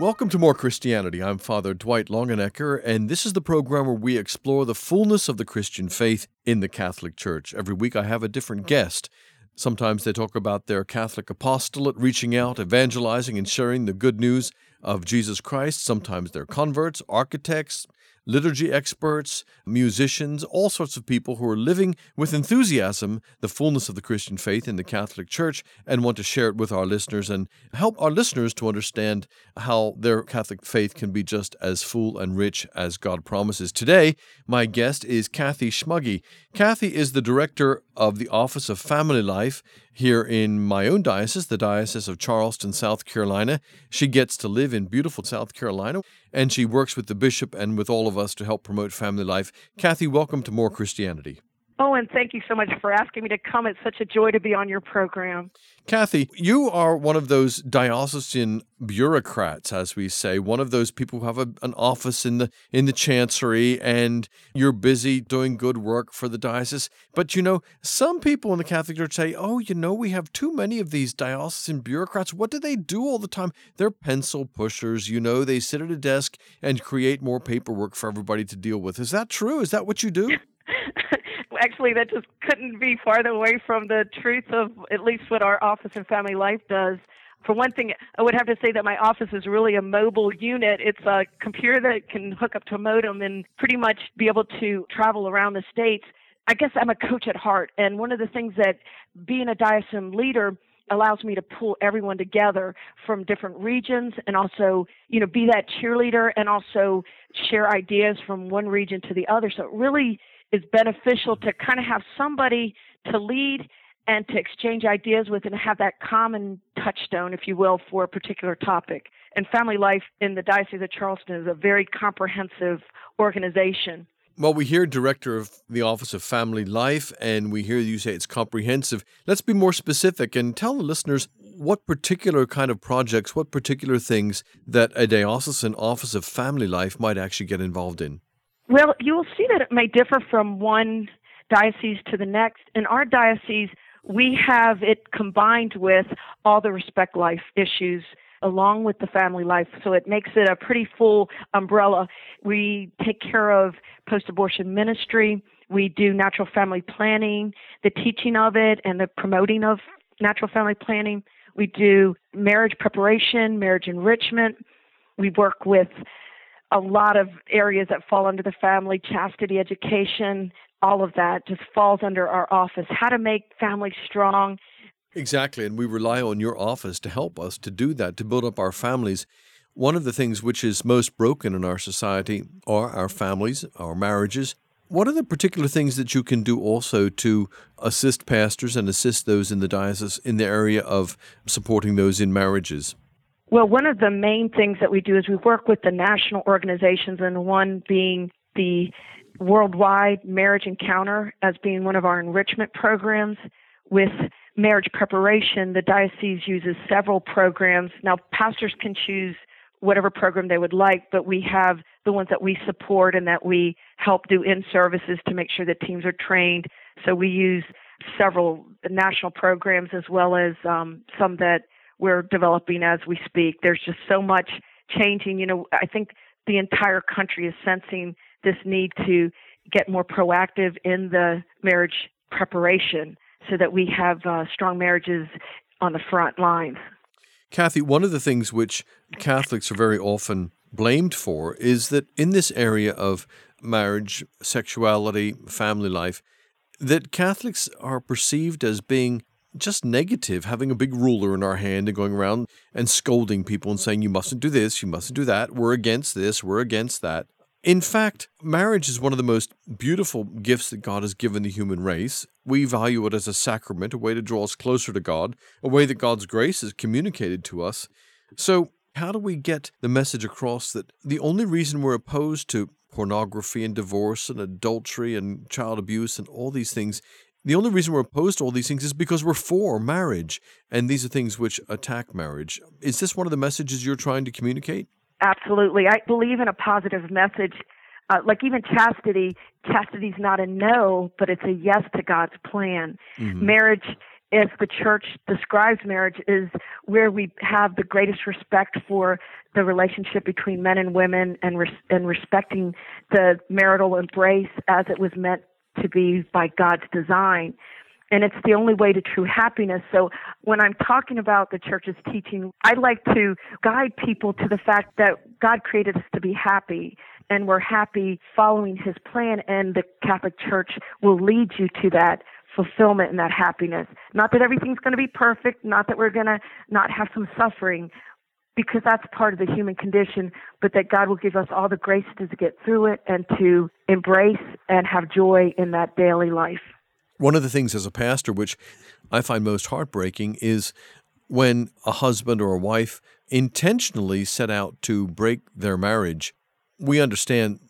Welcome to More Christianity. I'm Father Dwight Longenecker, and this is the program where we explore the fullness of the Christian faith in the Catholic Church. Every week I have a different guest. Sometimes they talk about their Catholic apostolate, reaching out, evangelizing, and sharing the good news of Jesus Christ. Sometimes they're converts, architects, liturgy experts, musicians, all sorts of people who are living with enthusiasm the fullness of the Christian faith in the Catholic Church and want to share it with our listeners and help our listeners to understand how their Catholic faith can be just as full and rich as God promises. Today, my guest is Kathy Schmugge. Kathy is the director of the Office of Family Life here in my own diocese, the Diocese of Charleston, South Carolina. She gets to live in beautiful South Carolina and she works with the bishop and with all of us to help promote family life. Kathy, welcome to More Christianity. Oh, and thank you so much for asking me to come. It's such a joy to be on your program. Kathy, you are one of those diocesan bureaucrats, as we say, one of those people who have a, an office in the in the chancery, and you're busy doing good work for the diocese. But you know, some people in the Catholic Church say, "Oh, you know, we have too many of these diocesan bureaucrats. What do they do all the time? They're pencil pushers. You know, they sit at a desk and create more paperwork for everybody to deal with. Is that true? Is that what you do?" actually, that just couldn't be farther away from the truth of at least what our office and family life does. For one thing, I would have to say that my office is really a mobile unit. It's a computer that can hook up to a modem and pretty much be able to travel around the states. I guess I'm a coach at heart, and one of the things that being a diocesan leader allows me to pull everyone together from different regions and also, you know, be that cheerleader and also share ideas from one region to the other. So it really is beneficial to kind of have somebody to lead and to exchange ideas with and have that common touchstone, if you will, for a particular topic. And family life in the Diocese of Charleston is a very comprehensive organization. Well, we hear director of the Office of Family Life, and we hear you say it's comprehensive. Let's be more specific and tell the listeners what particular kind of projects, what particular things that a diocesan Office of Family Life might actually get involved in. Well, you will see that it may differ from one diocese to the next. In our diocese, we have it combined with all the respect life issues along with the family life. So it makes it a pretty full umbrella. We take care of post abortion ministry. We do natural family planning, the teaching of it, and the promoting of natural family planning. We do marriage preparation, marriage enrichment. We work with a lot of areas that fall under the family, chastity education, all of that just falls under our office. How to make families strong. Exactly. And we rely on your office to help us to do that, to build up our families. One of the things which is most broken in our society are our families, our marriages. What are the particular things that you can do also to assist pastors and assist those in the diocese in the area of supporting those in marriages? Well, one of the main things that we do is we work with the national organizations, and one being the Worldwide Marriage Encounter as being one of our enrichment programs. With marriage preparation, the diocese uses several programs. Now, pastors can choose whatever program they would like, but we have the ones that we support and that we help do in services to make sure that teams are trained. So we use several national programs as well as um, some that we're developing as we speak. There's just so much changing. You know, I think the entire country is sensing this need to get more proactive in the marriage preparation so that we have uh, strong marriages on the front lines. Kathy, one of the things which Catholics are very often blamed for is that in this area of marriage, sexuality, family life, that Catholics are perceived as being just negative, having a big ruler in our hand and going around and scolding people and saying, you mustn't do this, you mustn't do that, we're against this, we're against that. In fact, marriage is one of the most beautiful gifts that God has given the human race. We value it as a sacrament, a way to draw us closer to God, a way that God's grace is communicated to us. So, how do we get the message across that the only reason we're opposed to pornography and divorce and adultery and child abuse and all these things the only reason we're opposed to all these things is because we're for marriage. And these are things which attack marriage. Is this one of the messages you're trying to communicate? Absolutely. I believe in a positive message. Uh, like even chastity, chastity's not a no, but it's a yes to God's plan. Mm-hmm. Marriage, as the church describes marriage, is where we have the greatest respect for the relationship between men and women and res- and respecting the marital embrace as it was meant to be by God's design. And it's the only way to true happiness. So when I'm talking about the church's teaching, I like to guide people to the fact that God created us to be happy and we're happy following his plan and the Catholic Church will lead you to that fulfillment and that happiness. Not that everything's going to be perfect, not that we're going to not have some suffering, because that's part of the human condition, but that God will give us all the grace to get through it and to embrace and have joy in that daily life. One of the things as a pastor, which I find most heartbreaking, is when a husband or a wife intentionally set out to break their marriage. We understand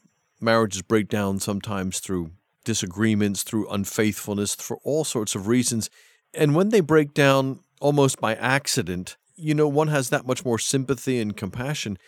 marriages break down sometimes through disagreements, through unfaithfulness, for all sorts of reasons. And when they break down almost by accident, you know, one has that much more sympathy and compassion.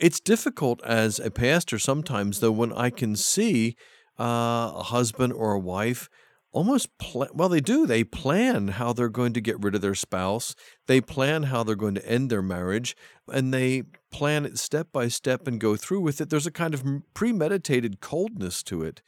It's difficult as a pastor sometimes, though, when I can see uh, a husband or a wife almost pl- well they do they plan how they're going to get rid of their spouse they plan how they're going to end their marriage and they plan it step by step and go through with it there's a kind of premeditated coldness to it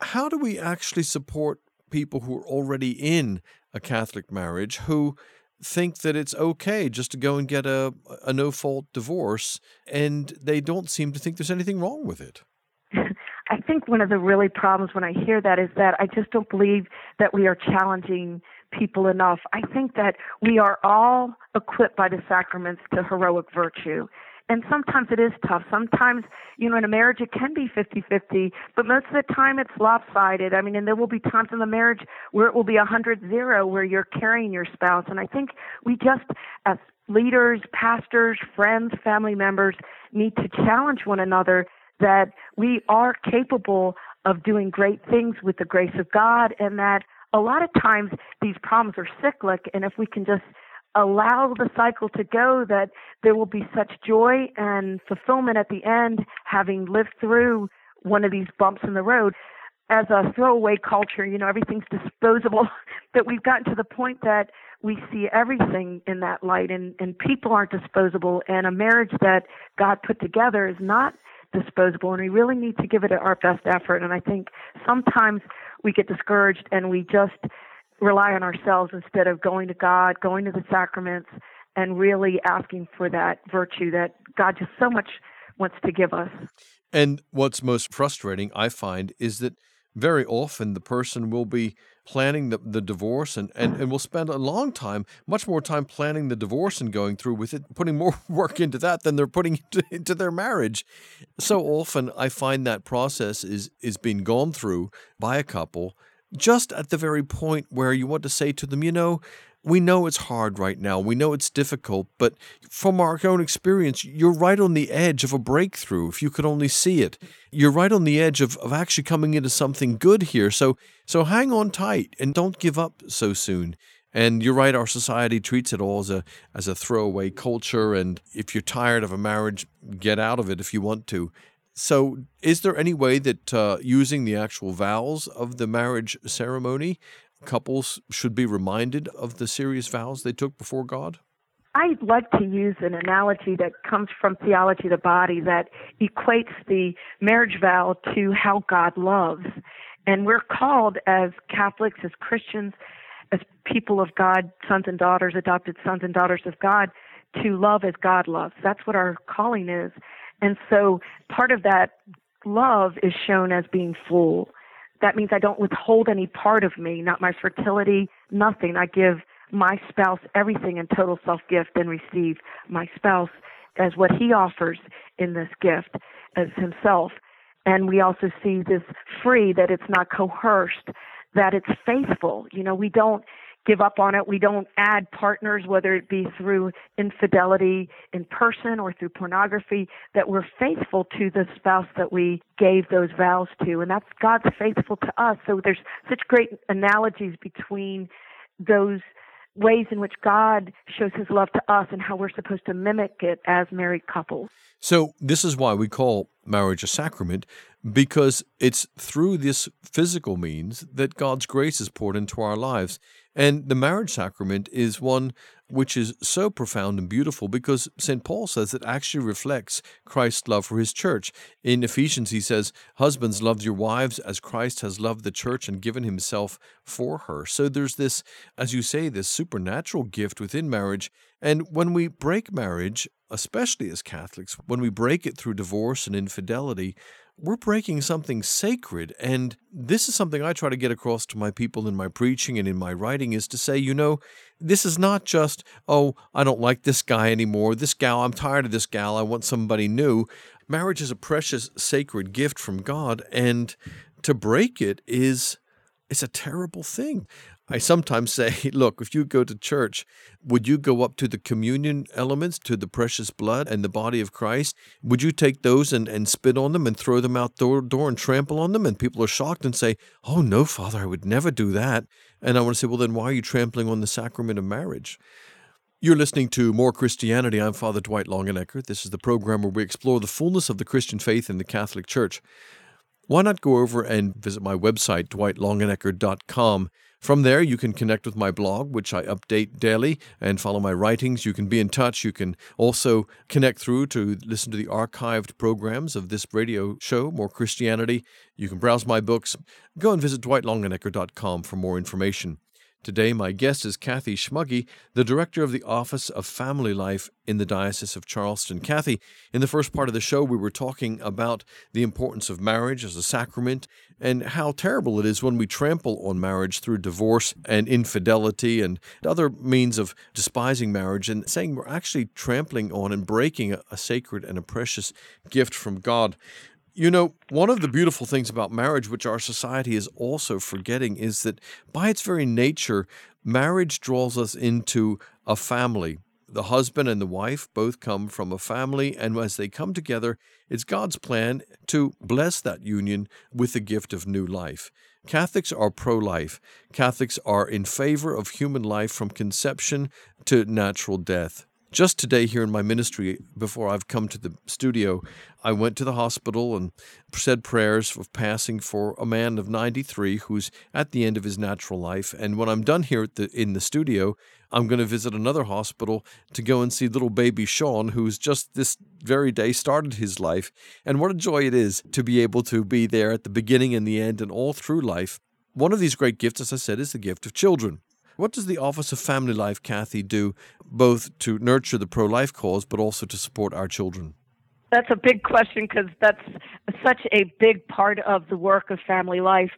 how do we actually support people who are already in a catholic marriage who think that it's okay just to go and get a, a no fault divorce, and they don't seem to think there's anything wrong with it. I think one of the really problems when I hear that is that I just don't believe that we are challenging people enough. I think that we are all equipped by the sacraments to heroic virtue and sometimes it is tough. Sometimes, you know, in a marriage it can be 50-50, but most of the time it's lopsided. I mean, and there will be times in the marriage where it will be a 100-0 where you're carrying your spouse. And I think we just as leaders, pastors, friends, family members need to challenge one another that we are capable of doing great things with the grace of God and that a lot of times these problems are cyclic and if we can just allow the cycle to go that there will be such joy and fulfillment at the end having lived through one of these bumps in the road. As a throwaway culture you know everything's disposable that we've gotten to the point that we see everything in that light and and people aren't disposable and a marriage that god put together is not disposable and we really need to give it our best effort and i think sometimes we get discouraged and we just rely on ourselves instead of going to God, going to the sacraments, and really asking for that virtue that God just so much wants to give us. And what's most frustrating, I find, is that very often the person will be planning the, the divorce and, and, and will spend a long time, much more time planning the divorce and going through with it, putting more work into that than they're putting into, into their marriage. So often I find that process is is being gone through by a couple just at the very point where you want to say to them, you know, we know it's hard right now. We know it's difficult, but from our own experience, you're right on the edge of a breakthrough. If you could only see it, you're right on the edge of, of actually coming into something good here. So, so hang on tight and don't give up so soon. And you're right, our society treats it all as a as a throwaway culture. And if you're tired of a marriage, get out of it if you want to. So, is there any way that uh, using the actual vows of the marriage ceremony, couples should be reminded of the serious vows they took before God? I'd like to use an analogy that comes from theology of the body that equates the marriage vow to how God loves. And we're called as Catholics, as Christians, as people of God, sons and daughters, adopted sons and daughters of God, to love as God loves. That's what our calling is. And so part of that love is shown as being full. That means I don't withhold any part of me, not my fertility, nothing. I give my spouse everything in total self gift and receive my spouse as what he offers in this gift as himself. And we also see this free, that it's not coerced, that it's faithful. You know, we don't give up on it. We don't add partners, whether it be through infidelity in person or through pornography, that we're faithful to the spouse that we gave those vows to. And that's God's faithful to us. So there's such great analogies between those ways in which God shows his love to us and how we're supposed to mimic it as married couples. So, this is why we call marriage a sacrament, because it's through this physical means that God's grace is poured into our lives. And the marriage sacrament is one which is so profound and beautiful because St. Paul says it actually reflects Christ's love for his church. In Ephesians, he says, Husbands, love your wives as Christ has loved the church and given himself for her. So there's this, as you say, this supernatural gift within marriage. And when we break marriage, especially as Catholics, when we break it through divorce and infidelity, we're breaking something sacred. And this is something I try to get across to my people in my preaching and in my writing is to say, you know, this is not just, oh, I don't like this guy anymore. This gal, I'm tired of this gal. I want somebody new. Marriage is a precious, sacred gift from God. And to break it is. It's a terrible thing. I sometimes say, look, if you go to church, would you go up to the communion elements, to the precious blood and the body of Christ? Would you take those and, and spit on them and throw them out door, door and trample on them? And people are shocked and say, oh, no, Father, I would never do that. And I want to say, well, then why are you trampling on the sacrament of marriage? You're listening to More Christianity. I'm Father Dwight Longenecker. This is the program where we explore the fullness of the Christian faith in the Catholic Church. Why not go over and visit my website, dwightlongenecker.com? From there, you can connect with my blog, which I update daily, and follow my writings. You can be in touch. You can also connect through to listen to the archived programs of this radio show, More Christianity. You can browse my books. Go and visit dwightlongenecker.com for more information. Today, my guest is Kathy Schmugge, the director of the Office of Family Life in the Diocese of Charleston. Kathy, in the first part of the show, we were talking about the importance of marriage as a sacrament and how terrible it is when we trample on marriage through divorce and infidelity and other means of despising marriage and saying we're actually trampling on and breaking a, a sacred and a precious gift from God. You know, one of the beautiful things about marriage, which our society is also forgetting, is that by its very nature, marriage draws us into a family. The husband and the wife both come from a family, and as they come together, it's God's plan to bless that union with the gift of new life. Catholics are pro life. Catholics are in favor of human life from conception to natural death. Just today, here in my ministry, before I've come to the studio, I went to the hospital and said prayers of passing for a man of 93 who's at the end of his natural life. And when I'm done here the, in the studio, I'm going to visit another hospital to go and see little baby Sean, who's just this very day started his life. And what a joy it is to be able to be there at the beginning and the end and all through life. One of these great gifts, as I said, is the gift of children. What does the Office of Family Life, Kathy, do both to nurture the pro life cause but also to support our children? That's a big question because that's such a big part of the work of family life.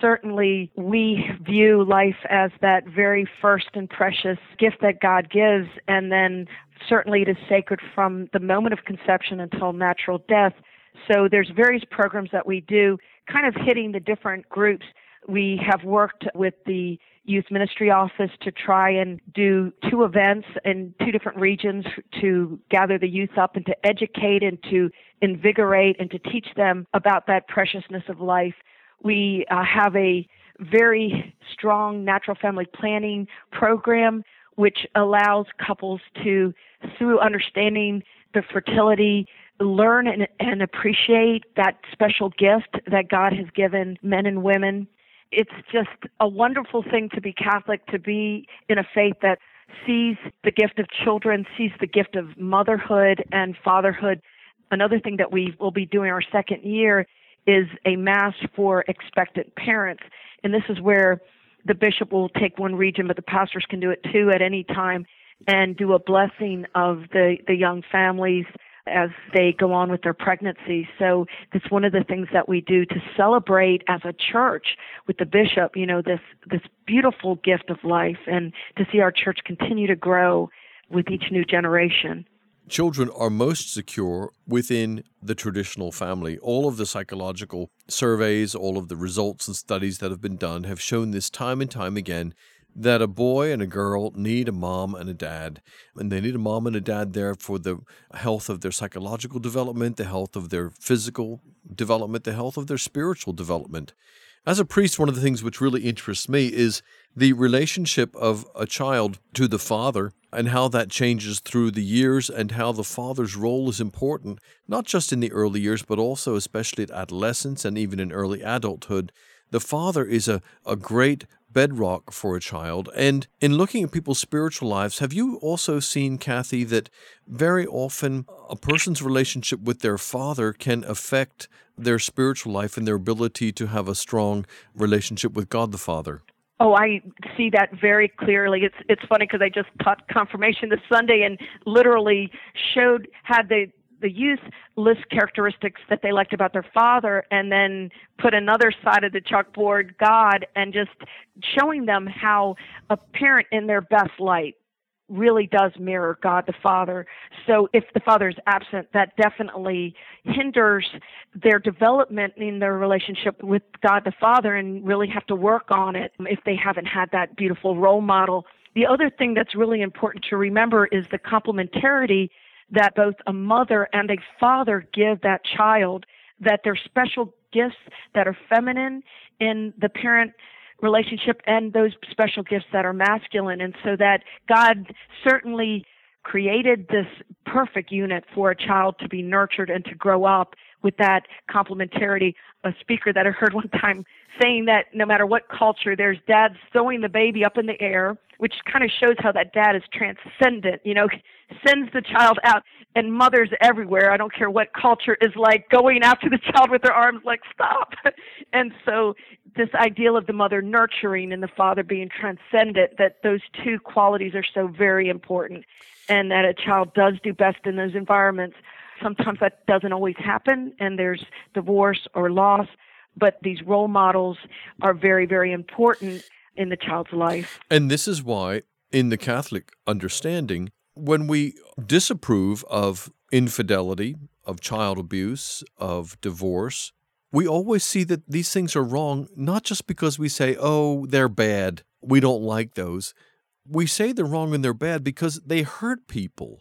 Certainly, we view life as that very first and precious gift that God gives, and then certainly it is sacred from the moment of conception until natural death. So there's various programs that we do, kind of hitting the different groups. We have worked with the youth ministry office to try and do two events in two different regions to gather the youth up and to educate and to invigorate and to teach them about that preciousness of life. We uh, have a very strong natural family planning program which allows couples to, through understanding the fertility, learn and, and appreciate that special gift that God has given men and women it's just a wonderful thing to be Catholic, to be in a faith that sees the gift of children, sees the gift of motherhood and fatherhood. Another thing that we will be doing our second year is a mass for expectant parents. And this is where the bishop will take one region, but the pastors can do it too at any time and do a blessing of the, the young families as they go on with their pregnancy. So it's one of the things that we do to celebrate as a church with the bishop, you know, this this beautiful gift of life and to see our church continue to grow with each new generation. Children are most secure within the traditional family. All of the psychological surveys, all of the results and studies that have been done have shown this time and time again that a boy and a girl need a mom and a dad. And they need a mom and a dad there for the health of their psychological development, the health of their physical development, the health of their spiritual development. As a priest, one of the things which really interests me is the relationship of a child to the father and how that changes through the years and how the father's role is important, not just in the early years, but also especially at adolescence and even in early adulthood. The father is a, a great bedrock for a child. And in looking at people's spiritual lives, have you also seen, Kathy, that very often a person's relationship with their father can affect their spiritual life and their ability to have a strong relationship with God the Father? Oh, I see that very clearly. It's it's funny because I just taught confirmation this Sunday and literally showed had the the youth list characteristics that they liked about their father and then put another side of the chalkboard God and just showing them how a parent in their best light really does mirror God the Father. So if the Father is absent, that definitely hinders their development in their relationship with God the Father and really have to work on it if they haven't had that beautiful role model. The other thing that's really important to remember is the complementarity that both a mother and a father give that child, that they're special gifts that are feminine in the parent relationship and those special gifts that are masculine. And so that God certainly created this perfect unit for a child to be nurtured and to grow up with that complementarity. A speaker that I heard one time saying that no matter what culture, there's dads throwing the baby up in the air, which kind of shows how that dad is transcendent, you know, sends the child out and mothers everywhere. I don't care what culture is like going after the child with their arms like stop. and so this ideal of the mother nurturing and the father being transcendent, that those two qualities are so very important and that a child does do best in those environments. Sometimes that doesn't always happen and there's divorce or loss, but these role models are very, very important in the child's life. And this is why, in the Catholic understanding, when we disapprove of infidelity, of child abuse, of divorce, we always see that these things are wrong, not just because we say, oh, they're bad, we don't like those. We say they're wrong and they're bad because they hurt people.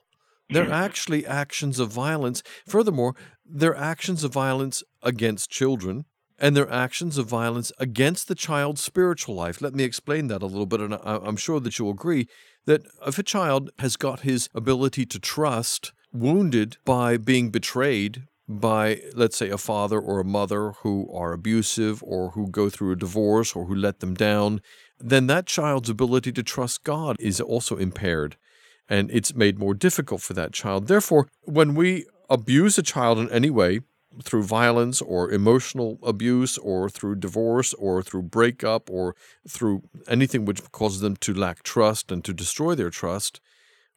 They're actually actions of violence. Furthermore, they're actions of violence against children and they're actions of violence against the child's spiritual life. Let me explain that a little bit, and I'm sure that you'll agree that if a child has got his ability to trust wounded by being betrayed by, let's say, a father or a mother who are abusive or who go through a divorce or who let them down, then that child's ability to trust God is also impaired. And it's made more difficult for that child. Therefore, when we abuse a child in any way, through violence or emotional abuse or through divorce or through breakup or through anything which causes them to lack trust and to destroy their trust,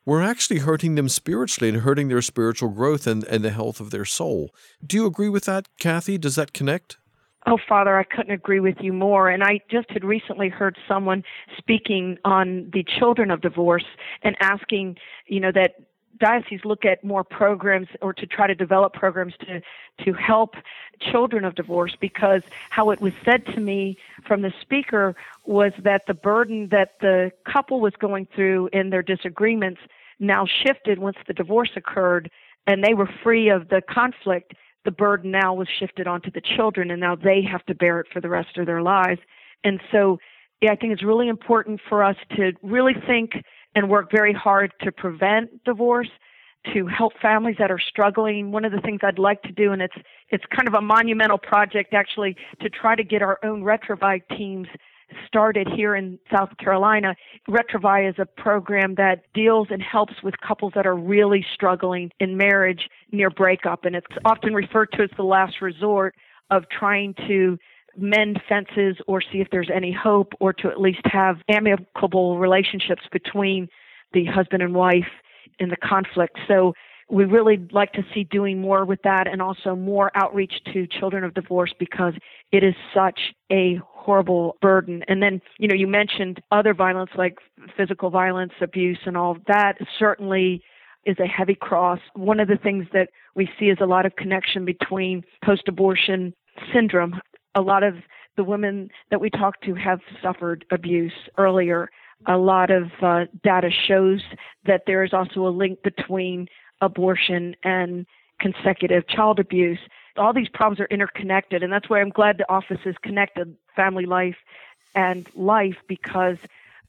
we're actually hurting them spiritually and hurting their spiritual growth and, and the health of their soul. Do you agree with that, Kathy? Does that connect? Oh, Father, I couldn't agree with you more. And I just had recently heard someone speaking on the children of divorce and asking, you know, that dioceses look at more programs or to try to develop programs to to help children of divorce because how it was said to me from the speaker was that the burden that the couple was going through in their disagreements now shifted once the divorce occurred and they were free of the conflict the burden now was shifted onto the children and now they have to bear it for the rest of their lives and so yeah, I think it's really important for us to really think and work very hard to prevent divorce, to help families that are struggling. One of the things I'd like to do, and it's it's kind of a monumental project actually, to try to get our own Retrouvaille teams started here in South Carolina. Retrouvaille is a program that deals and helps with couples that are really struggling in marriage near breakup, and it's often referred to as the last resort of trying to mend fences or see if there's any hope or to at least have amicable relationships between the husband and wife in the conflict. So we really like to see doing more with that and also more outreach to children of divorce because it is such a horrible burden. And then, you know, you mentioned other violence like physical violence, abuse, and all that certainly is a heavy cross. One of the things that we see is a lot of connection between post abortion syndrome a lot of the women that we talk to have suffered abuse earlier. a lot of uh, data shows that there is also a link between abortion and consecutive child abuse. All these problems are interconnected, and that's why I'm glad the office is connected family life and life because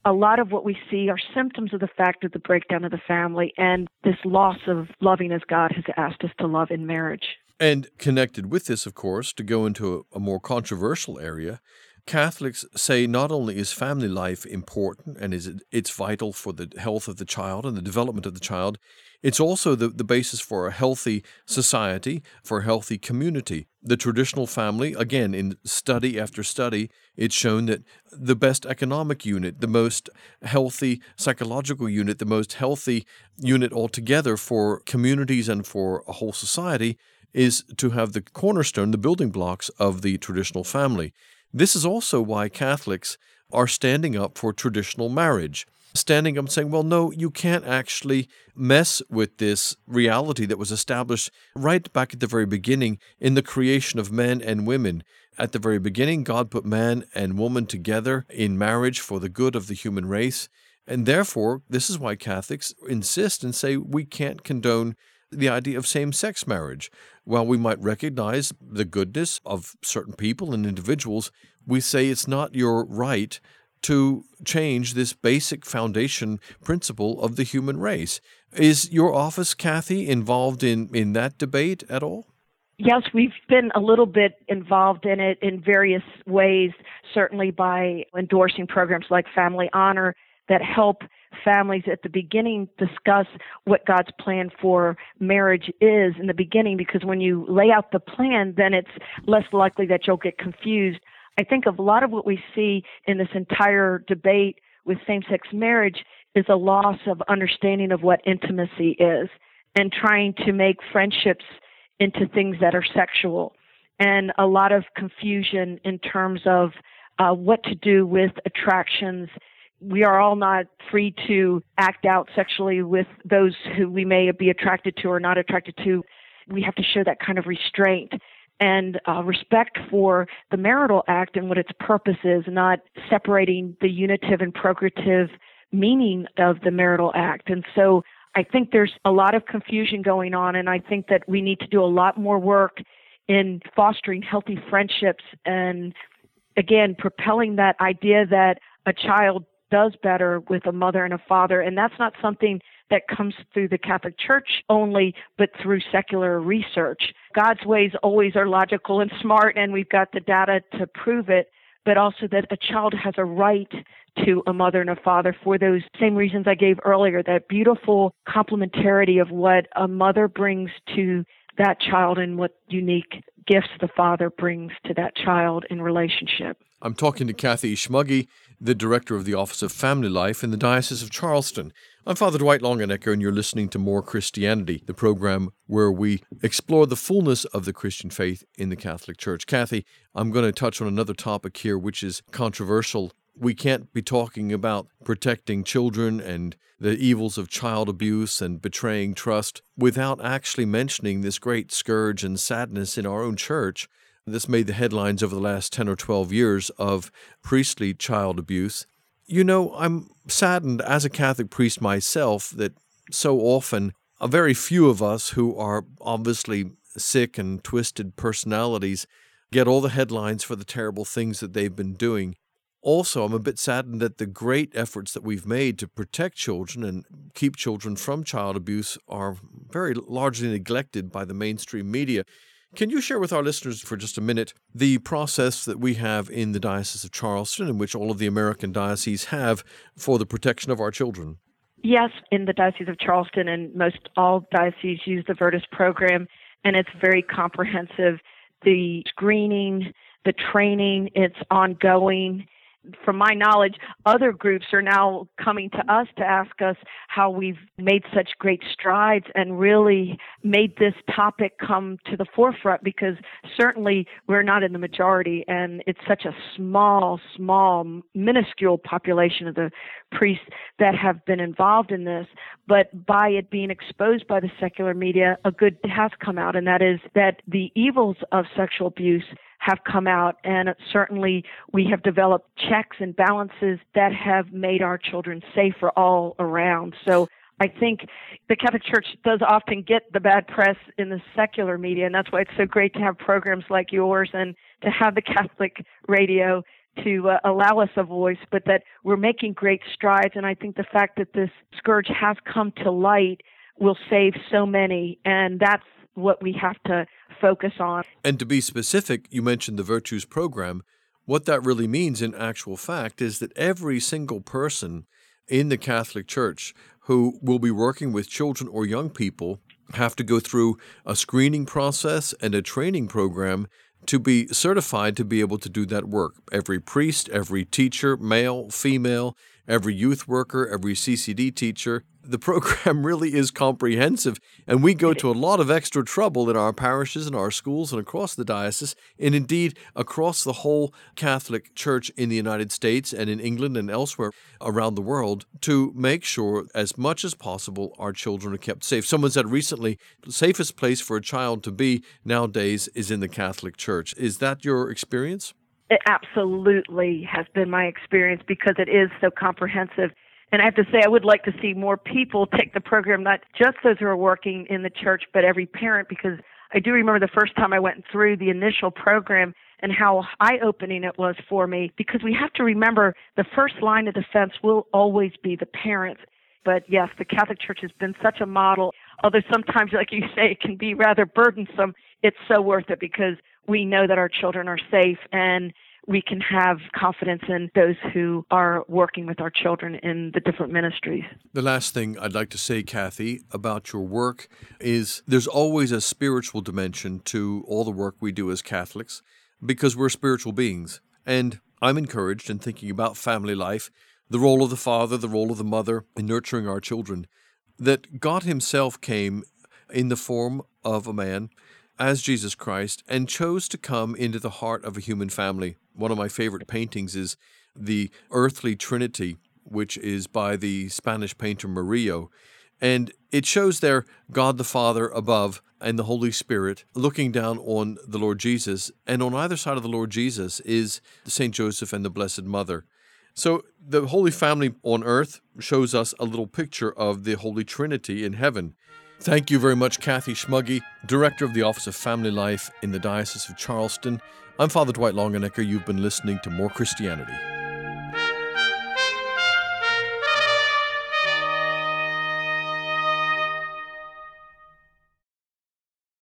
a lot of what we see are symptoms of the fact of the breakdown of the family and this loss of loving as God has asked us to love in marriage. And connected with this, of course, to go into a, a more controversial area, Catholics say not only is family life important and is it, it's vital for the health of the child and the development of the child, it's also the, the basis for a healthy society, for a healthy community. The traditional family, again, in study after study, it's shown that the best economic unit, the most healthy psychological unit, the most healthy unit altogether for communities and for a whole society is to have the cornerstone, the building blocks of the traditional family. This is also why Catholics are standing up for traditional marriage standing up and saying, well, no, you can't actually mess with this reality that was established right back at the very beginning in the creation of men and women. At the very beginning, God put man and woman together in marriage for the good of the human race. And therefore, this is why Catholics insist and say we can't condone the idea of same sex marriage. While we might recognize the goodness of certain people and individuals, we say it's not your right to change this basic foundation principle of the human race. Is your office, Kathy, involved in, in that debate at all? Yes, we've been a little bit involved in it in various ways, certainly by endorsing programs like Family Honor that help families at the beginning discuss what God's plan for marriage is in the beginning because when you lay out the plan, then it's less likely that you'll get confused I think a lot of what we see in this entire debate with same sex marriage is a loss of understanding of what intimacy is and trying to make friendships into things that are sexual and a lot of confusion in terms of uh, what to do with attractions. We are all not free to act out sexually with those who we may be attracted to or not attracted to. We have to show that kind of restraint and uh, respect for the marital act and what its purpose is, not separating the unitive and procreative meaning of the marital act. And so I think there's a lot of confusion going on, and I think that we need to do a lot more work in fostering healthy friendships and, again, propelling that idea that a child does better with a mother and a father. And that's not something that comes through the Catholic Church only, but through secular research. God's ways always are logical and smart, and we've got the data to prove it, but also that a child has a right to a mother and a father for those same reasons I gave earlier that beautiful complementarity of what a mother brings to that child and what unique gifts the father brings to that child in relationship. I'm talking to Kathy Schmugge, the director of the Office of Family Life in the Diocese of Charleston. I'm Father Dwight Longenecker, and you're listening to More Christianity, the program where we explore the fullness of the Christian faith in the Catholic Church. Kathy, I'm going to touch on another topic here, which is controversial. We can't be talking about protecting children and the evils of child abuse and betraying trust without actually mentioning this great scourge and sadness in our own church. This made the headlines over the last 10 or 12 years of priestly child abuse. You know, I'm saddened as a Catholic priest myself that so often a very few of us who are obviously sick and twisted personalities get all the headlines for the terrible things that they've been doing. Also, I'm a bit saddened that the great efforts that we've made to protect children and keep children from child abuse are very largely neglected by the mainstream media. Can you share with our listeners for just a minute the process that we have in the Diocese of Charleston, in which all of the American dioceses have for the protection of our children? Yes, in the Diocese of Charleston, and most all dioceses use the Virtus program, and it's very comprehensive. The screening, the training, it's ongoing from my knowledge, other groups are now coming to us to ask us how we've made such great strides and really made this topic come to the forefront because certainly we're not in the majority and it's such a small, small, minuscule population of the priests that have been involved in this. But by it being exposed by the secular media, a good has come out, and that is that the evils of sexual abuse have come out, and certainly we have developed checks and balances that have made our children safer all around. So I think the Catholic Church does often get the bad press in the secular media, and that's why it's so great to have programs like yours and to have the Catholic radio to uh, allow us a voice, but that we're making great strides. And I think the fact that this scourge has come to light will save so many, and that's what we have to focus on. And to be specific, you mentioned the Virtus program. What that really means in actual fact is that every single person in the Catholic Church who will be working with children or young people have to go through a screening process and a training program to be certified to be able to do that work. Every priest, every teacher, male, female, every youth worker, every CCD teacher. The program really is comprehensive, and we go to a lot of extra trouble in our parishes and our schools and across the diocese, and indeed across the whole Catholic Church in the United States and in England and elsewhere around the world to make sure, as much as possible, our children are kept safe. Someone said recently, the safest place for a child to be nowadays is in the Catholic Church. Is that your experience? It absolutely has been my experience because it is so comprehensive. And I have to say, I would like to see more people take the program, not just those who are working in the church, but every parent, because I do remember the first time I went through the initial program and how eye opening it was for me, because we have to remember the first line of defense will always be the parents. But yes, the Catholic Church has been such a model, although sometimes, like you say, it can be rather burdensome. It's so worth it because we know that our children are safe and we can have confidence in those who are working with our children in the different ministries. The last thing I'd like to say, Kathy, about your work is there's always a spiritual dimension to all the work we do as Catholics because we're spiritual beings. And I'm encouraged in thinking about family life, the role of the father, the role of the mother in nurturing our children, that God Himself came in the form of a man as Jesus Christ and chose to come into the heart of a human family. One of my favorite paintings is the Earthly Trinity, which is by the Spanish painter Murillo. And it shows there God the Father above and the Holy Spirit looking down on the Lord Jesus. And on either side of the Lord Jesus is St. Joseph and the Blessed Mother. So the Holy Family on earth shows us a little picture of the Holy Trinity in heaven. Thank you very much, Kathy Schmugge, Director of the Office of Family Life in the Diocese of Charleston. I'm Father Dwight Longenecker. You've been listening to More Christianity.